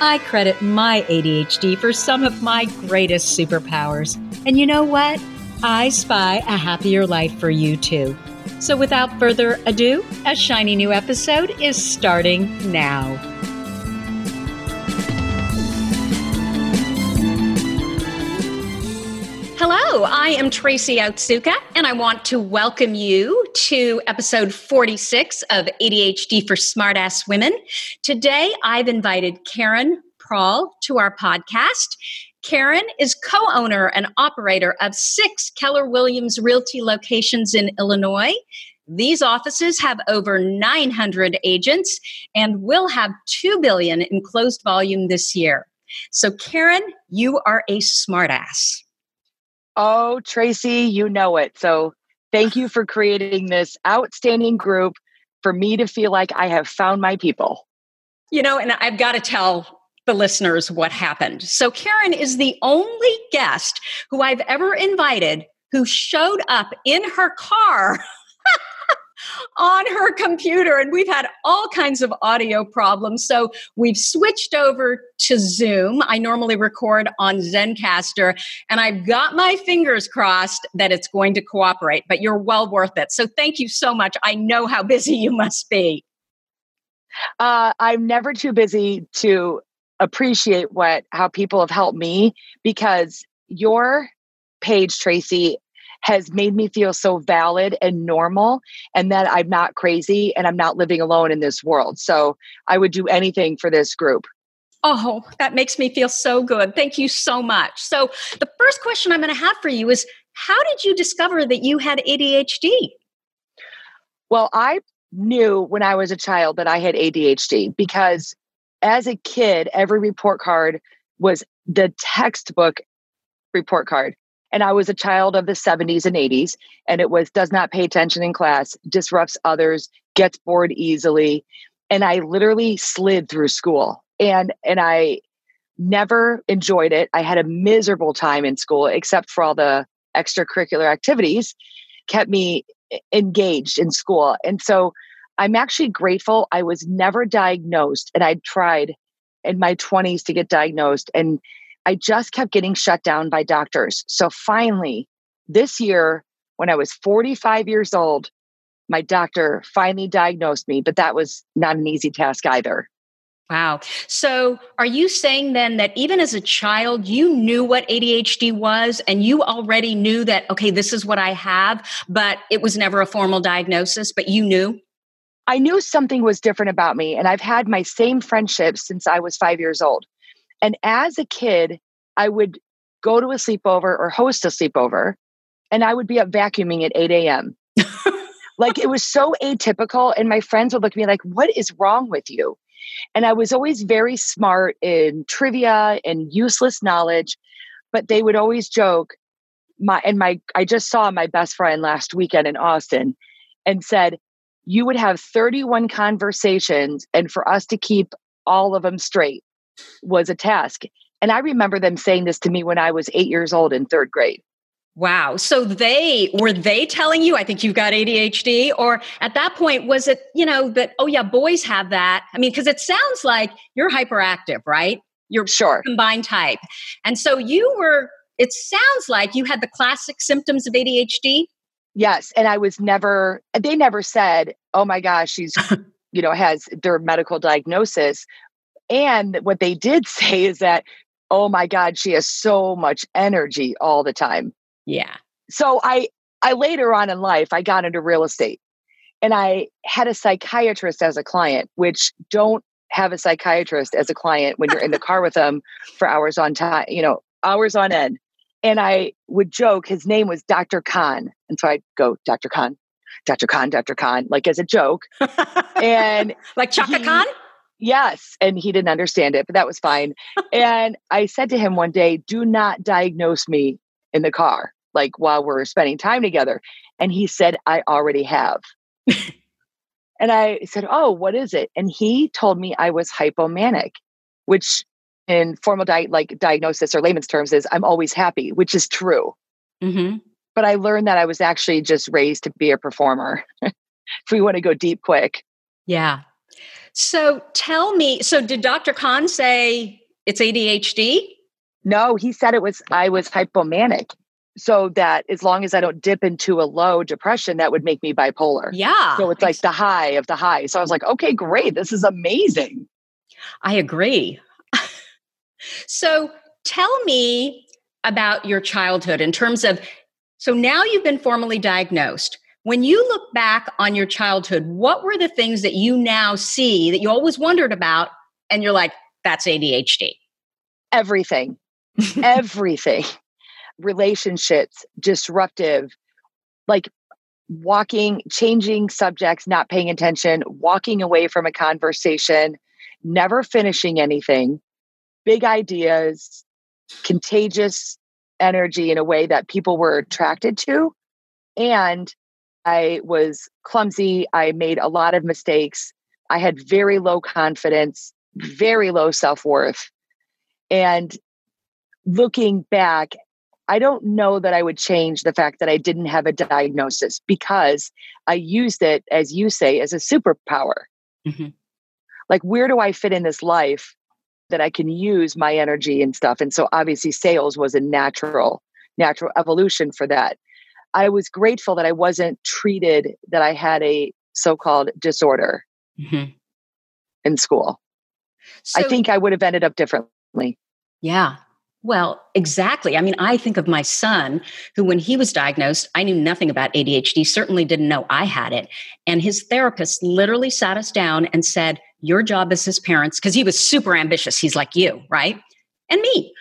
I credit my ADHD for some of my greatest superpowers. And you know what? I spy a happier life for you too. So without further ado, a shiny new episode is starting now. I am Tracy Otsuka, and I want to welcome you to episode 46 of ADHD for Smartass Women. Today, I've invited Karen Prahl to our podcast. Karen is co owner and operator of six Keller Williams Realty locations in Illinois. These offices have over 900 agents and will have 2 billion in closed volume this year. So Karen, you are a smartass. Oh, Tracy, you know it. So thank you for creating this outstanding group for me to feel like I have found my people. You know, and I've got to tell the listeners what happened. So, Karen is the only guest who I've ever invited who showed up in her car on her computer and we've had all kinds of audio problems. So we've switched over to zoom. I normally record on zencastr and i've got my fingers crossed that it's going to cooperate but you're well worth it. So thank you so much. I know how busy you must be. Uh, i'm never too busy to appreciate what how people have helped me because your page tracy has made me feel so valid and normal and that I'm not crazy and I'm not living alone in this world. So I would do anything for this group. Oh, that makes me feel so good. Thank you so much. So, the first question I'm going to have for you is How did you discover that you had ADHD? Well, I knew when I was a child that I had ADHD because as a kid, every report card was the textbook report card and I was a child of the 70s and 80s, and it was does not pay attention in class, disrupts others, gets bored easily. And I literally slid through school. And and I never enjoyed it. I had a miserable time in school, except for all the extracurricular activities, kept me engaged in school. And so I'm actually grateful I was never diagnosed and I tried in my 20s to get diagnosed and I just kept getting shut down by doctors. So finally, this year, when I was 45 years old, my doctor finally diagnosed me, but that was not an easy task either. Wow. So, are you saying then that even as a child, you knew what ADHD was and you already knew that, okay, this is what I have, but it was never a formal diagnosis, but you knew? I knew something was different about me, and I've had my same friendships since I was five years old. And as a kid, I would go to a sleepover or host a sleepover, and I would be up vacuuming at 8 a.m. like it was so atypical. And my friends would look at me like, What is wrong with you? And I was always very smart in trivia and useless knowledge, but they would always joke. My and my I just saw my best friend last weekend in Austin and said, You would have 31 conversations, and for us to keep all of them straight was a task. And I remember them saying this to me when I was eight years old in third grade. Wow. So they were they telling you, I think you've got ADHD? Or at that point, was it, you know, that, oh yeah, boys have that? I mean, because it sounds like you're hyperactive, right? You're sure combined type. And so you were, it sounds like you had the classic symptoms of ADHD. Yes. And I was never, they never said, oh my gosh, she's, you know, has their medical diagnosis. And what they did say is that oh my God, she has so much energy all the time. Yeah. So I I later on in life I got into real estate and I had a psychiatrist as a client, which don't have a psychiatrist as a client when you're in the car with them for hours on time, you know, hours on end. And I would joke his name was Dr. Khan. And so I'd go, Dr. Khan, Dr. Khan, Dr. Khan, like as a joke. and like Chaka he, Khan? Yes. And he didn't understand it, but that was fine. and I said to him one day, do not diagnose me in the car, like while we're spending time together. And he said, I already have. and I said, Oh, what is it? And he told me I was hypomanic, which in formal di- like diagnosis or layman's terms is I'm always happy, which is true. Mm-hmm. But I learned that I was actually just raised to be a performer. if we want to go deep quick. Yeah. So tell me, so did Dr. Khan say it's ADHD? No, he said it was I was hypomanic. So that as long as I don't dip into a low depression, that would make me bipolar. Yeah. So it's like the high of the high. So I was like, okay, great. This is amazing. I agree. so tell me about your childhood in terms of so now you've been formally diagnosed. When you look back on your childhood, what were the things that you now see that you always wondered about and you're like, that's ADHD? Everything. Everything. Relationships, disruptive, like walking, changing subjects, not paying attention, walking away from a conversation, never finishing anything, big ideas, contagious energy in a way that people were attracted to, and I was clumsy. I made a lot of mistakes. I had very low confidence, very low self worth. And looking back, I don't know that I would change the fact that I didn't have a diagnosis because I used it, as you say, as a superpower. Mm-hmm. Like, where do I fit in this life that I can use my energy and stuff? And so, obviously, sales was a natural, natural evolution for that. I was grateful that I wasn't treated that I had a so-called disorder mm-hmm. in school. So, I think I would have ended up differently. Yeah. Well, exactly. I mean, I think of my son, who, when he was diagnosed, I knew nothing about ADHD, certainly didn't know I had it. And his therapist literally sat us down and said, Your job as his parents, because he was super ambitious. He's like you, right? And me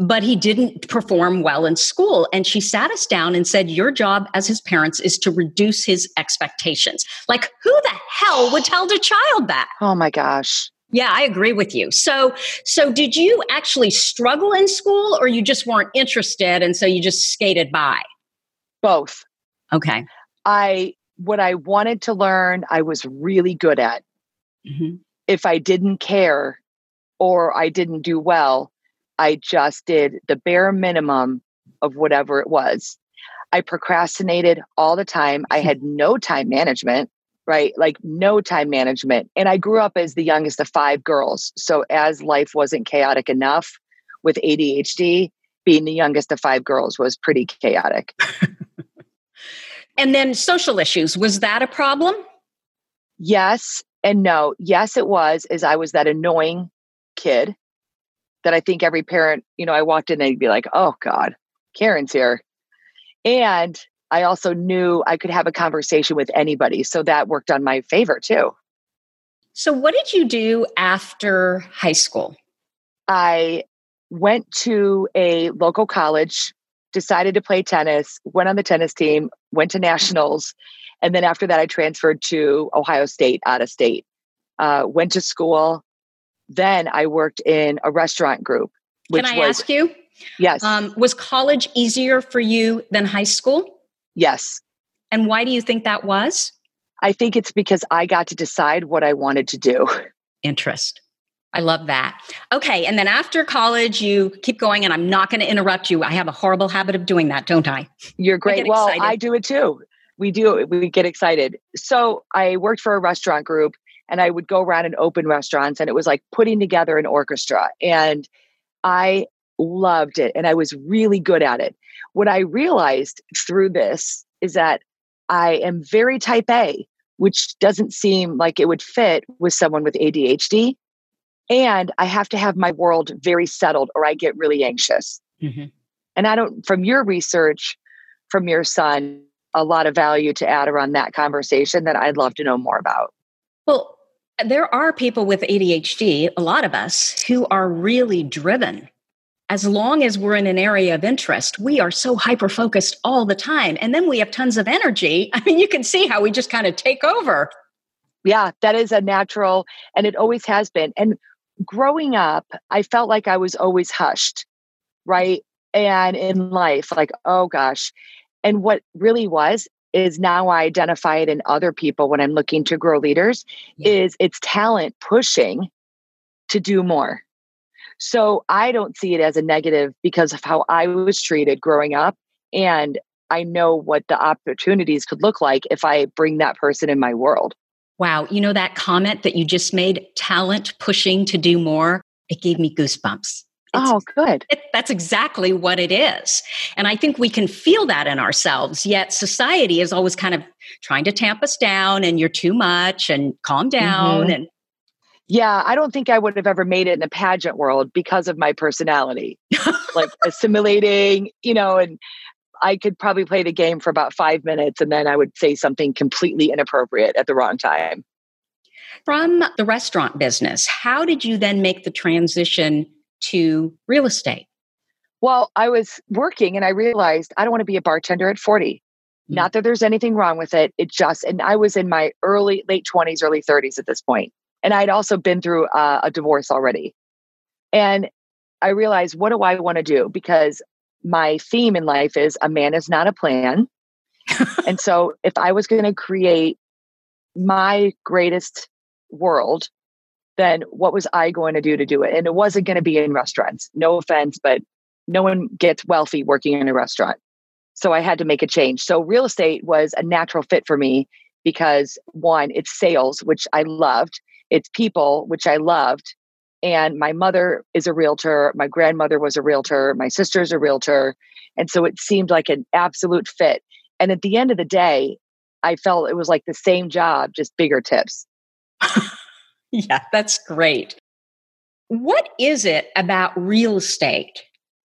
but he didn't perform well in school. And she sat us down and said, Your job as his parents is to reduce his expectations. Like, who the hell would tell the child that? Oh my gosh. Yeah, I agree with you. So, so did you actually struggle in school or you just weren't interested and so you just skated by? Both. Okay. I what I wanted to learn, I was really good at. Mm-hmm. If I didn't care or I didn't do well, I just did the bare minimum of whatever it was. I procrastinated all the time. I had no time management, right? Like no time management. And I grew up as the youngest of five girls. So as life wasn't chaotic enough with ADHD, being the youngest of five girls was pretty chaotic. and then social issues, was that a problem? Yes and no. Yes, it was, as I was that annoying kid that I think every parent, you know, I walked in they'd be like, oh God, Karen's here. And I also knew I could have a conversation with anybody. So that worked on my favor too. So, what did you do after high school? I went to a local college, decided to play tennis, went on the tennis team, went to nationals. And then after that, I transferred to Ohio State out of state. Uh, went to school, then I worked in a restaurant group. Can I was, ask you? Yes. Um, was college easier for you than high school? Yes. And why do you think that was? I think it's because I got to decide what I wanted to do. Interest. I love that. Okay. And then after college, you keep going, and I'm not going to interrupt you. I have a horrible habit of doing that, don't I? You're great. I well, excited. I do it too. We do. We get excited. So I worked for a restaurant group and I would go around and open restaurants and it was like putting together an orchestra and I loved it and I was really good at it. What I realized through this is that I am very type A, which doesn't seem like it would fit with someone with ADHD. And I have to have my world very settled or I get really anxious. Mm-hmm. And I don't, from your research, from your son, a lot of value to add around that conversation that I'd love to know more about. Well, there are people with ADHD, a lot of us, who are really driven. As long as we're in an area of interest, we are so hyper focused all the time. And then we have tons of energy. I mean, you can see how we just kind of take over. Yeah, that is a natural, and it always has been. And growing up, I felt like I was always hushed, right? And in life, like, oh gosh. And what really was is now I identify it in other people when I'm looking to grow leaders yeah. is it's talent pushing to do more. So I don't see it as a negative because of how I was treated growing up. And I know what the opportunities could look like if I bring that person in my world. Wow. You know, that comment that you just made, talent pushing to do more, it gave me goosebumps. It's, oh, good. It, that's exactly what it is. And I think we can feel that in ourselves, yet society is always kind of trying to tamp us down and you're too much and calm down mm-hmm. and yeah, I don't think I would have ever made it in the pageant world because of my personality. like assimilating, you know, and I could probably play the game for about five minutes and then I would say something completely inappropriate at the wrong time. From the restaurant business, how did you then make the transition to real estate? Well, I was working and I realized I don't want to be a bartender at 40. Mm-hmm. Not that there's anything wrong with it. It just, and I was in my early, late 20s, early 30s at this point. And I'd also been through uh, a divorce already. And I realized, what do I want to do? Because my theme in life is a man is not a plan. and so if I was going to create my greatest world, then what was I going to do to do it? And it wasn't going to be in restaurants. No offense, but no one gets wealthy working in a restaurant. So I had to make a change. So real estate was a natural fit for me because one, it's sales, which I loved, it's people, which I loved. And my mother is a realtor, my grandmother was a realtor, my sister's a realtor. And so it seemed like an absolute fit. And at the end of the day, I felt it was like the same job, just bigger tips. yeah, that's great. What is it about real estate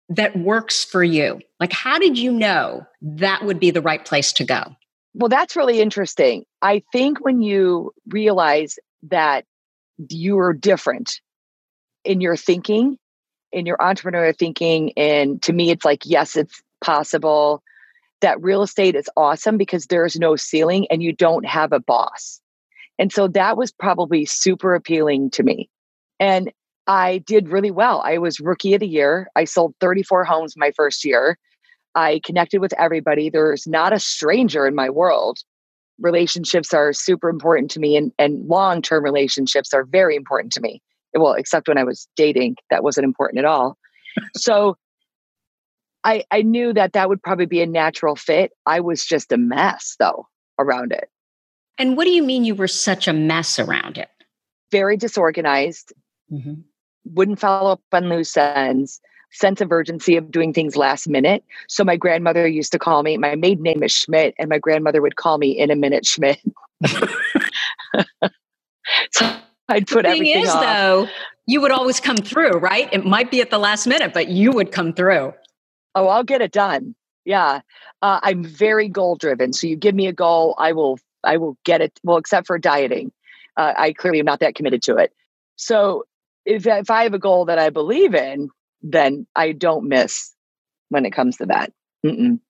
that works for you? Like, how did you know that would be the right place to go? Well, that's really interesting. I think when you realize that you are different in your thinking, in your entrepreneurial thinking, and to me, it's like, yes, it's possible. That real estate is awesome because there's no ceiling and you don't have a boss. And so that was probably super appealing to me. And I did really well. I was rookie of the year. I sold 34 homes my first year. I connected with everybody. There's not a stranger in my world. Relationships are super important to me, and, and long term relationships are very important to me. Well, except when I was dating, that wasn't important at all. so I, I knew that that would probably be a natural fit. I was just a mess, though, around it. And what do you mean you were such a mess around it? Very disorganized, mm-hmm. wouldn't follow up on loose ends, sense of urgency of doing things last minute. So my grandmother used to call me, my maiden name is Schmidt, and my grandmother would call me in a minute Schmidt. so I'd put the thing everything is, off. though, you would always come through, right? It might be at the last minute, but you would come through. Oh, I'll get it done. Yeah. Uh, I'm very goal driven. So you give me a goal, I will I will get it. Well, except for dieting, uh, I clearly am not that committed to it. So if if I have a goal that I believe in, then I don't miss when it comes to that. Mm-mm.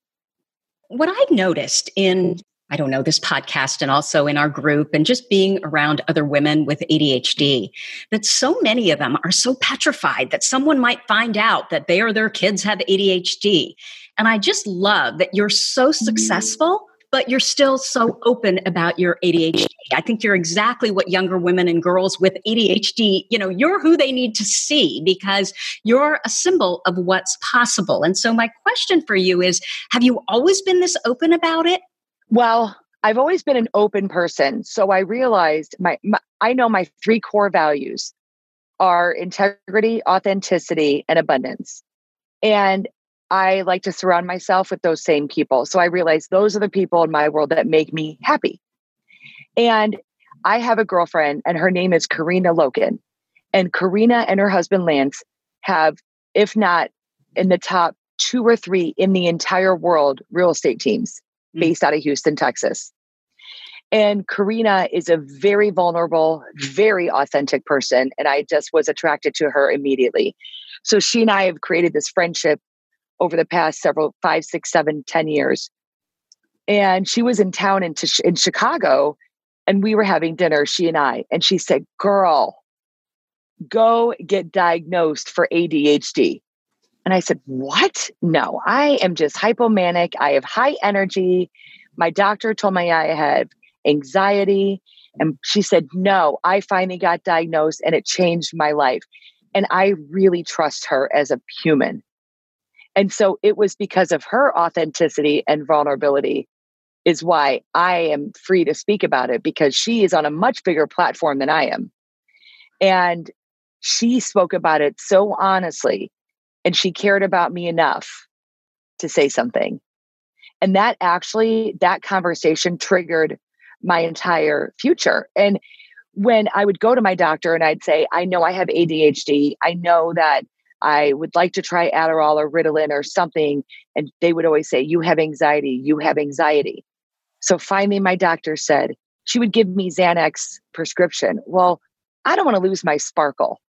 What I've noticed in I don't know, this podcast and also in our group and just being around other women with ADHD, that so many of them are so petrified that someone might find out that they or their kids have ADHD. And I just love that you're so successful but you're still so open about your ADHD. I think you're exactly what younger women and girls with ADHD, you know, you're who they need to see because you're a symbol of what's possible. And so my question for you is, have you always been this open about it? Well, I've always been an open person. So I realized my, my I know my three core values are integrity, authenticity, and abundance. And I like to surround myself with those same people. So I realize those are the people in my world that make me happy. And I have a girlfriend, and her name is Karina Loken. And Karina and her husband Lance have, if not in the top two or three in the entire world, real estate teams mm. based out of Houston, Texas. And Karina is a very vulnerable, very authentic person. And I just was attracted to her immediately. So she and I have created this friendship over the past several five, six, seven, ten years. And she was in town in, in Chicago and we were having dinner, she and I. And she said, Girl, go get diagnosed for ADHD. And I said, What? No, I am just hypomanic. I have high energy. My doctor told me I had anxiety. And she said, No, I finally got diagnosed and it changed my life. And I really trust her as a human. And so it was because of her authenticity and vulnerability is why I am free to speak about it because she is on a much bigger platform than I am. And she spoke about it so honestly and she cared about me enough to say something. And that actually, that conversation triggered my entire future. And when I would go to my doctor and I'd say, I know I have ADHD, I know that I would like to try Adderall or Ritalin or something. And they would always say, You have anxiety, you have anxiety. So finally, my doctor said she would give me Xanax prescription. Well, I don't want to lose my sparkle.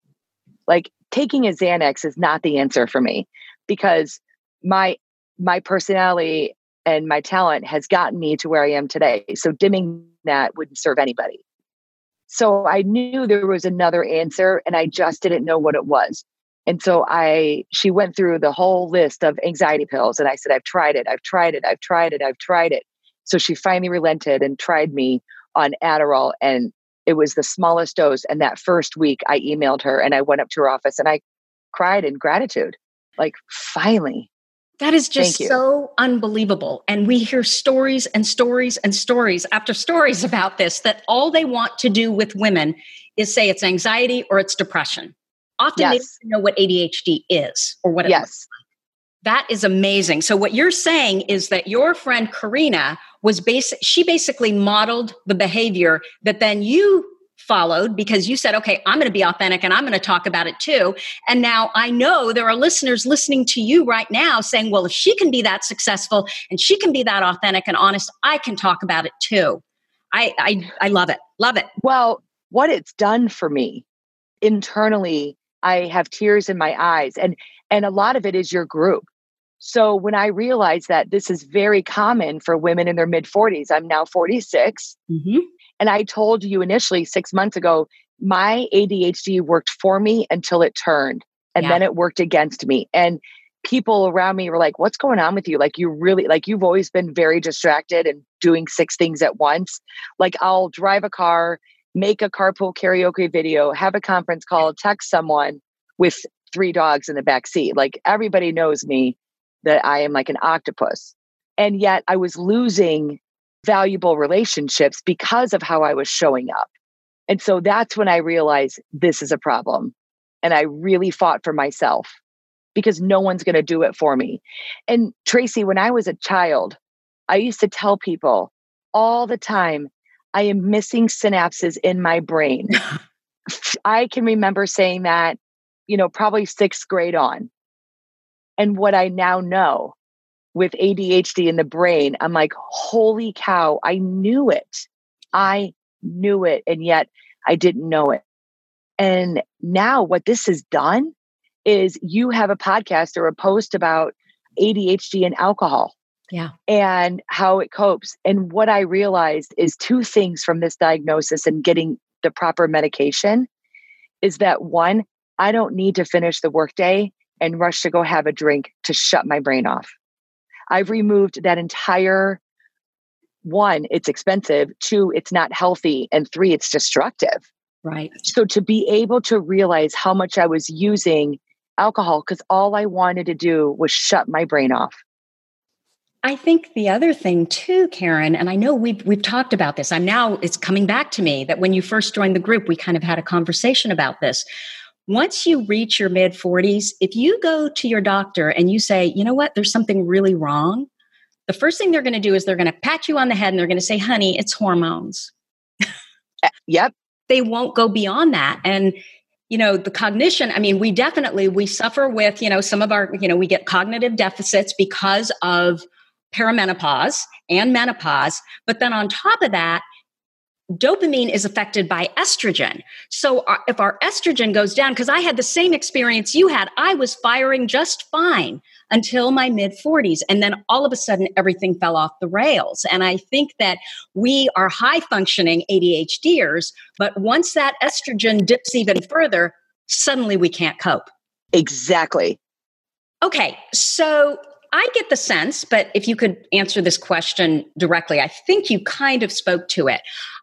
Like taking a Xanax is not the answer for me because my my personality and my talent has gotten me to where I am today. So dimming that wouldn't serve anybody. So I knew there was another answer and I just didn't know what it was. And so I she went through the whole list of anxiety pills and I said I've tried it. I've tried it. I've tried it. I've tried it. So she finally relented and tried me on Adderall. And it was the smallest dose. And that first week, I emailed her and I went up to her office and I cried in gratitude. Like, finally. That is just so unbelievable. And we hear stories and stories and stories after stories about this that all they want to do with women is say it's anxiety or it's depression. Often yes. they don't know what ADHD is or what it yes. is. That is amazing. So what you're saying is that your friend Karina was basic she basically modeled the behavior that then you followed because you said, okay, I'm going to be authentic and I'm going to talk about it too. And now I know there are listeners listening to you right now saying, well, if she can be that successful and she can be that authentic and honest, I can talk about it too. I, I, I love it. Love it. Well, what it's done for me internally, I have tears in my eyes and, and a lot of it is your group. So when I realized that this is very common for women in their mid 40s, I'm now 46. Mm-hmm. And I told you initially six months ago, my ADHD worked for me until it turned, and yeah. then it worked against me. And people around me were like, What's going on with you? Like, you really, like, you've always been very distracted and doing six things at once. Like, I'll drive a car, make a carpool karaoke video, have a conference call, text someone with three dogs in the back seat. Like, everybody knows me that I am like an octopus. And yet I was losing valuable relationships because of how I was showing up. And so that's when I realized this is a problem. And I really fought for myself because no one's going to do it for me. And Tracy, when I was a child, I used to tell people all the time, I am missing synapses in my brain. I can remember saying that, you know, probably sixth grade on and what I now know with ADHD in the brain, I'm like, holy cow, I knew it. I knew it. And yet I didn't know it. And now what this has done is you have a podcast or a post about ADHD and alcohol. Yeah. And how it copes. And what I realized is two things from this diagnosis and getting the proper medication is that one, I don't need to finish the workday and rush to go have a drink to shut my brain off. I've removed that entire one, it's expensive, two, it's not healthy, and three, it's destructive. Right. So to be able to realize how much I was using alcohol, because all I wanted to do was shut my brain off. I think the other thing too, Karen, and I know we've we've talked about this. I'm now it's coming back to me that when you first joined the group, we kind of had a conversation about this once you reach your mid 40s, if you go to your doctor and you say, you know what, there's something really wrong, the first thing they're going to do is they're going to pat you on the head and they're going to say, honey, it's hormones. Eh, yep. they won't go beyond that. And you know the cognition i mean we definitely we suffer with you know some of our you know we get cognitive deficits because of perimenopause and menopause but then on top of that dopamine is affected by estrogen. So our, uh, if our estrogen goes down, because I had the same experience you had, I was firing just fine until my mid 40s. And then all of a sudden, everything fell off the rails. And I think that we are high functioning ADHDers, but once that estrogen dips even further, suddenly we can't cope. Exactly. Okay. So I get the sense, but if you could answer this question directly, I think you kind of spoke to it.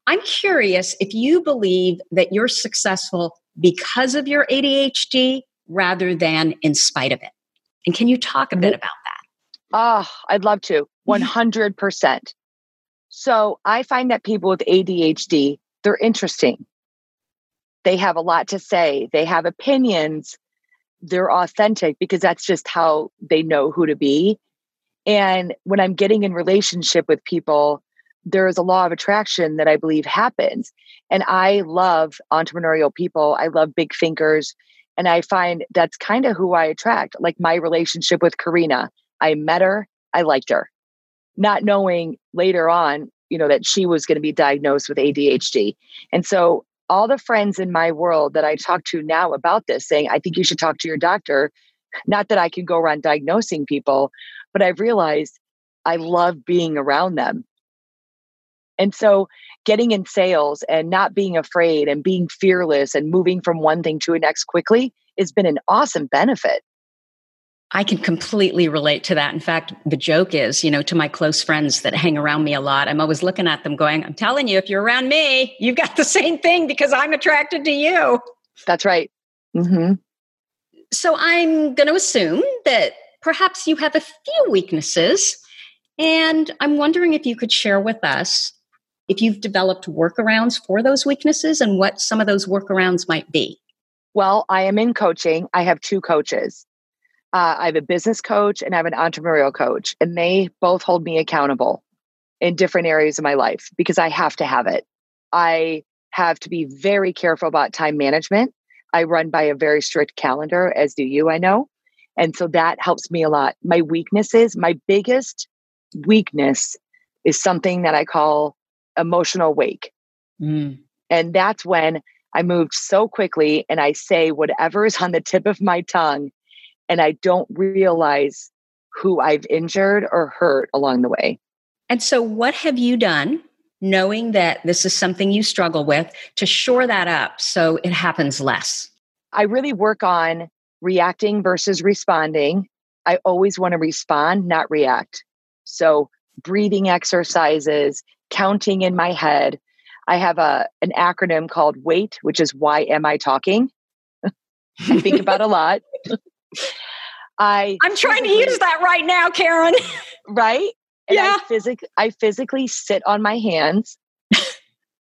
I'm curious if you believe that you're successful because of your ADHD rather than in spite of it. And can you talk a bit about that? Oh, I'd love to. 100%. so I find that people with ADHD, they're interesting. They have a lot to say, they have opinions, they're authentic because that's just how they know who to be. And when I'm getting in relationship with people, there is a law of attraction that I believe happens. And I love entrepreneurial people. I love big thinkers. And I find that's kind of who I attract. Like my relationship with Karina, I met her, I liked her, not knowing later on, you know, that she was going to be diagnosed with ADHD. And so all the friends in my world that I talk to now about this saying, I think you should talk to your doctor. Not that I can go around diagnosing people, but I've realized I love being around them and so getting in sales and not being afraid and being fearless and moving from one thing to the next quickly has been an awesome benefit. I can completely relate to that. In fact, the joke is, you know, to my close friends that hang around me a lot, I'm always looking at them going, I'm telling you, if you're around me, you've got the same thing because I'm attracted to you. That's right. Mm-hmm. So I'm going to assume that perhaps you have a few weaknesses. And I'm wondering if you could share with us if you've developed workarounds for those weaknesses and what some of those workarounds might be. Well, I am in coaching. I have two coaches. Uh, I have a business coach and I have an entrepreneurial coach, and they both hold me accountable in different areas of my life because I have to have it. I have to be very careful about time management. I run by a very strict calendar, as do you, I know. And so that helps me a lot. My weaknesses, my biggest weakness is something that I call emotional wake. Mm. And that's when I moved so quickly and I say whatever is on the tip of my tongue and I don't realize who I've injured or hurt along the way. And so, what have you done, knowing that this is something you struggle with, to shore that up so it happens less? I really work on reacting versus responding. I always want to respond, not react. So, breathing exercises, counting in my head. I have a an acronym called WAIT, which is why am I talking? I think about a lot. I I'm trying to use that right now, Karen. right? And yeah. I, physic- I physically sit on my hands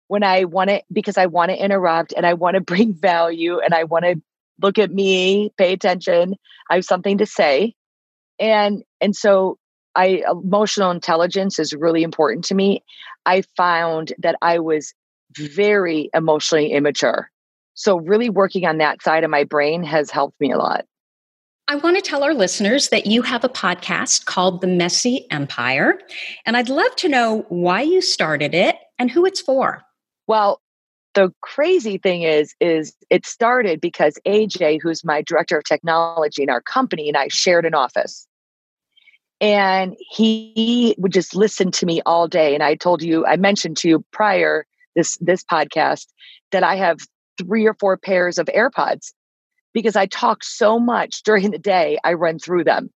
when I want to because I want to interrupt and I want to bring value and I want to look at me, pay attention. I have something to say. And and so I emotional intelligence is really important to me. I found that I was very emotionally immature. So really working on that side of my brain has helped me a lot. I want to tell our listeners that you have a podcast called The Messy Empire, and I'd love to know why you started it and who it's for. Well, the crazy thing is is it started because AJ, who's my director of technology in our company, and I shared an office and he would just listen to me all day and i told you i mentioned to you prior this this podcast that i have three or four pairs of airpods because i talk so much during the day i run through them.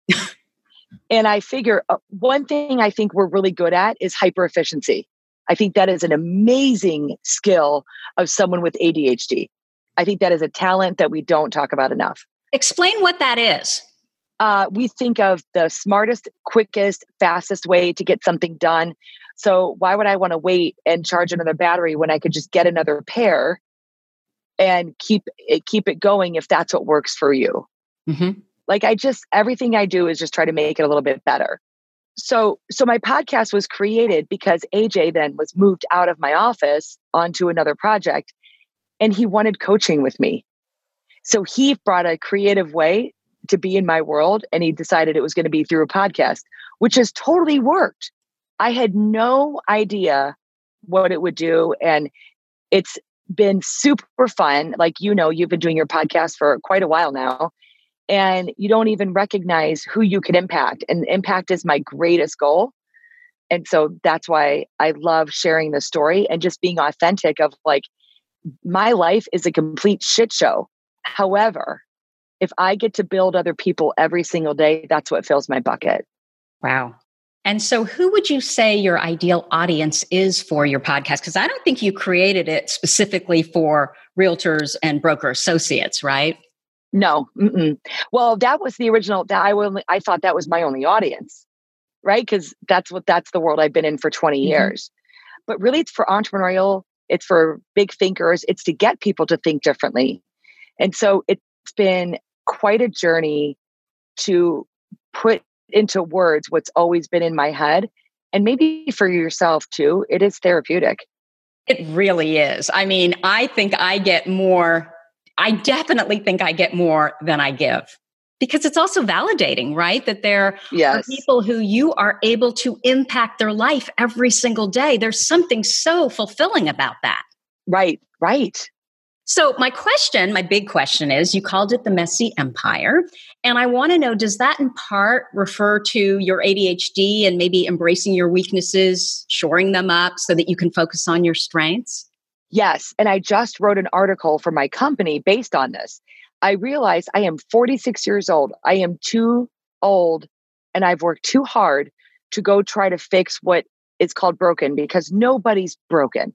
And i figure uh, one thing i think we're really good at is hyper efficiency i think that is an amazing skill of someone with adhd i think that is a talent that we don't talk about enough. Explain what that is. Uh, we think of the smartest, quickest, fastest way to get something done. So why would I want to wait and charge another battery when I could just get another pair and keep it keep it going if that's what works for you? Mm-hmm. Like I just everything I do is just try to make it a little bit better. So so my podcast was created because AJ then was moved out of my office onto another project and he wanted coaching with me. So he brought a creative way to be in my world and he decided it was going to be through a podcast, which has totally worked. I had no idea what it would do. And it's been super fun. Like, you know, you've been doing your podcast for quite a while now, and you don't even recognize who you can impact. And impact is my greatest goal. And so that's why I love sharing the story and just being authentic of like, my life is a complete shit show. However, if I get to build other people every single day, that's what fills my bucket. Wow. And so, who would you say your ideal audience is for your podcast? Because I don't think you created it specifically for realtors and broker associates, right? No. Mm-mm. Well, that was the original. That I only, I thought that was my only audience, right? Because that's what that's the world I've been in for 20 mm-hmm. years. But really, it's for entrepreneurial. It's for big thinkers. It's to get people to think differently. And so it's been quite a journey to put into words what's always been in my head. And maybe for yourself too, it is therapeutic. It really is. I mean, I think I get more, I definitely think I get more than I give because it's also validating, right? That there yes. are people who you are able to impact their life every single day. There's something so fulfilling about that. Right, right. So, my question, my big question is you called it the messy empire. And I want to know does that in part refer to your ADHD and maybe embracing your weaknesses, shoring them up so that you can focus on your strengths? Yes. And I just wrote an article for my company based on this. I realize I am 46 years old. I am too old and I've worked too hard to go try to fix what is called broken because nobody's broken.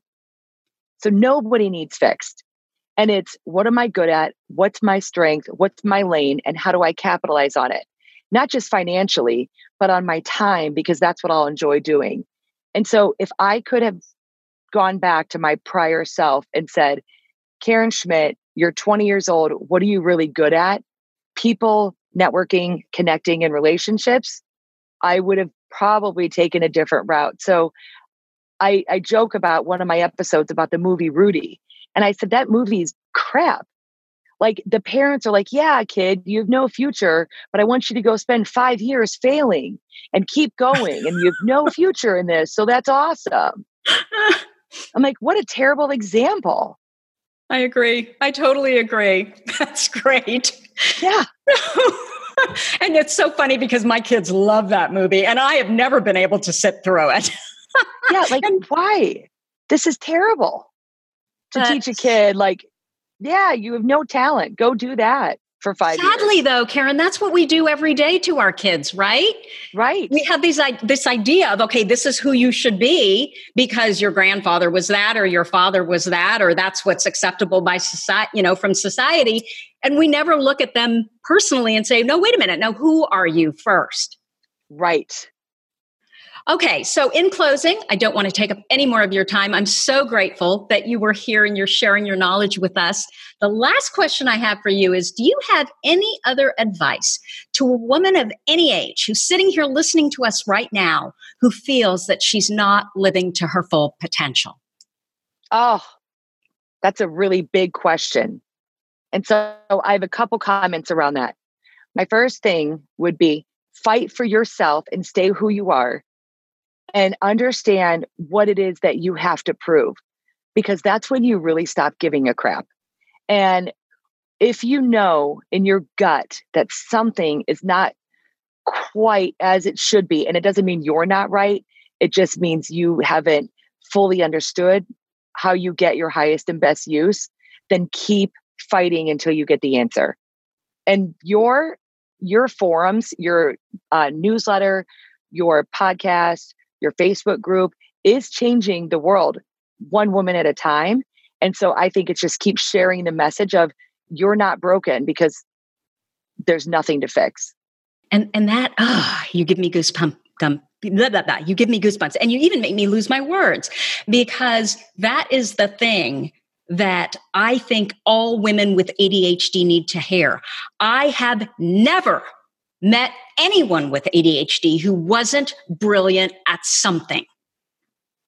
So nobody needs fixed. And it's what am I good at? What's my strength? What's my lane? And how do I capitalize on it? Not just financially, but on my time, because that's what I'll enjoy doing. And so if I could have gone back to my prior self and said, Karen Schmidt, you're 20 years old. What are you really good at? People, networking, connecting, and relationships. I would have probably taken a different route. So I, I joke about one of my episodes about the movie Rudy and I said, that movie's crap. Like the parents are like, yeah, kid, you have no future, but I want you to go spend five years failing and keep going. and you have no future in this. So that's awesome. I'm like, what a terrible example. I agree. I totally agree. That's great. Yeah. and it's so funny because my kids love that movie and I have never been able to sit through it. yeah, like and, why? This is terrible to but, teach a kid like yeah you have no talent. Go do that for five sadly years. though karen that's what we do every day to our kids right? Right. We have these this idea of okay this is who you should be because your grandfather was that or your father was that or that's what's acceptable by society you know from society. And we never look at them personally and say no wait a minute. Now who are you first? Right Okay, so in closing, I don't want to take up any more of your time. I'm so grateful that you were here and you're sharing your knowledge with us. The last question I have for you is Do you have any other advice to a woman of any age who's sitting here listening to us right now who feels that she's not living to her full potential? Oh, that's a really big question. And so I have a couple comments around that. My first thing would be fight for yourself and stay who you are and understand what it is that you have to prove because that's when you really stop giving a crap. And if you know in your gut that something is not quite as it should be, and it doesn't mean you're not right, it just means you haven't fully understood how you get your highest and best use, then keep fighting until you get the answer. And your your forums, your uh, newsletter, your podcast, your Facebook group is changing the world one woman at a time. And so I think it's just keep sharing the message of you're not broken because there's nothing to fix. And and that oh, you give me goosebumps. Blah, blah, blah. You give me goosebumps, and you even make me lose my words because that is the thing that I think all women with ADHD need to hear. I have never met anyone with ADHD who wasn't brilliant at something.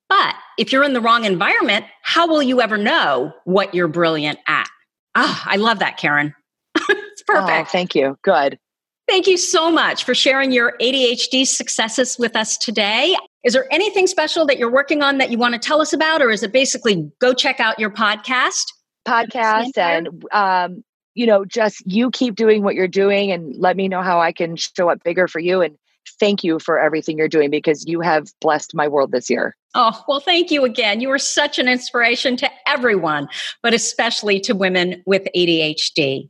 But if you're in the wrong environment, how will you ever know what you're brilliant at? Ah, I love that, Karen. It's perfect. Oh, thank you. Good. Thank you so much for sharing your ADHD successes with us today. Is there anything special that you're working on that you want to tell us about, or is it basically go check out your podcast? Podcast and, um, you know, just you keep doing what you're doing and let me know how I can show up bigger for you. And thank you for everything you're doing because you have blessed my world this year. Oh, well, thank you again. You are such an inspiration to everyone, but especially to women with ADHD.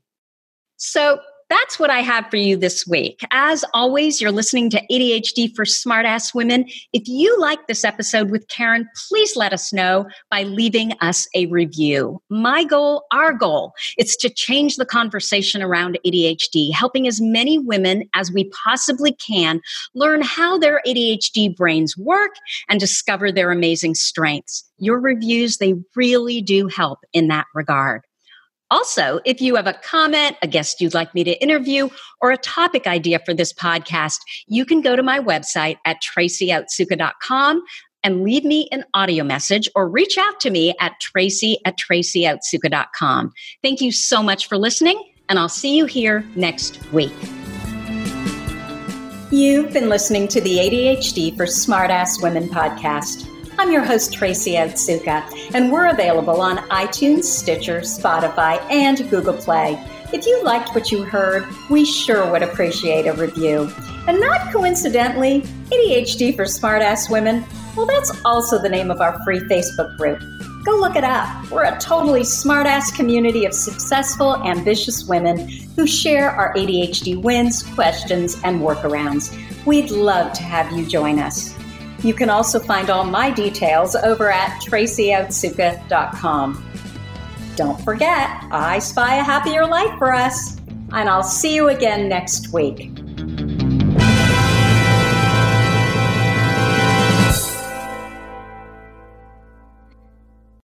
So, that's what I have for you this week. As always, you're listening to ADHD for Smartass Women. If you like this episode with Karen, please let us know by leaving us a review. My goal, our goal, is to change the conversation around ADHD, helping as many women as we possibly can learn how their ADHD brains work and discover their amazing strengths. Your reviews, they really do help in that regard. Also, if you have a comment, a guest you'd like me to interview, or a topic idea for this podcast, you can go to my website at tracyotsuka.com and leave me an audio message or reach out to me at tracy at tracyotsuka.com. Thank you so much for listening, and I'll see you here next week. You've been listening to the ADHD for Smartass Women podcast. I'm your host, Tracy Otsuka, and we're available on iTunes, Stitcher, Spotify, and Google Play. If you liked what you heard, we sure would appreciate a review. And not coincidentally, ADHD for Smartass Women, well, that's also the name of our free Facebook group. Go look it up. We're a totally smartass community of successful, ambitious women who share our ADHD wins, questions, and workarounds. We'd love to have you join us. You can also find all my details over at tracyotsuka.com. Don't forget, I spy a happier life for us, and I'll see you again next week.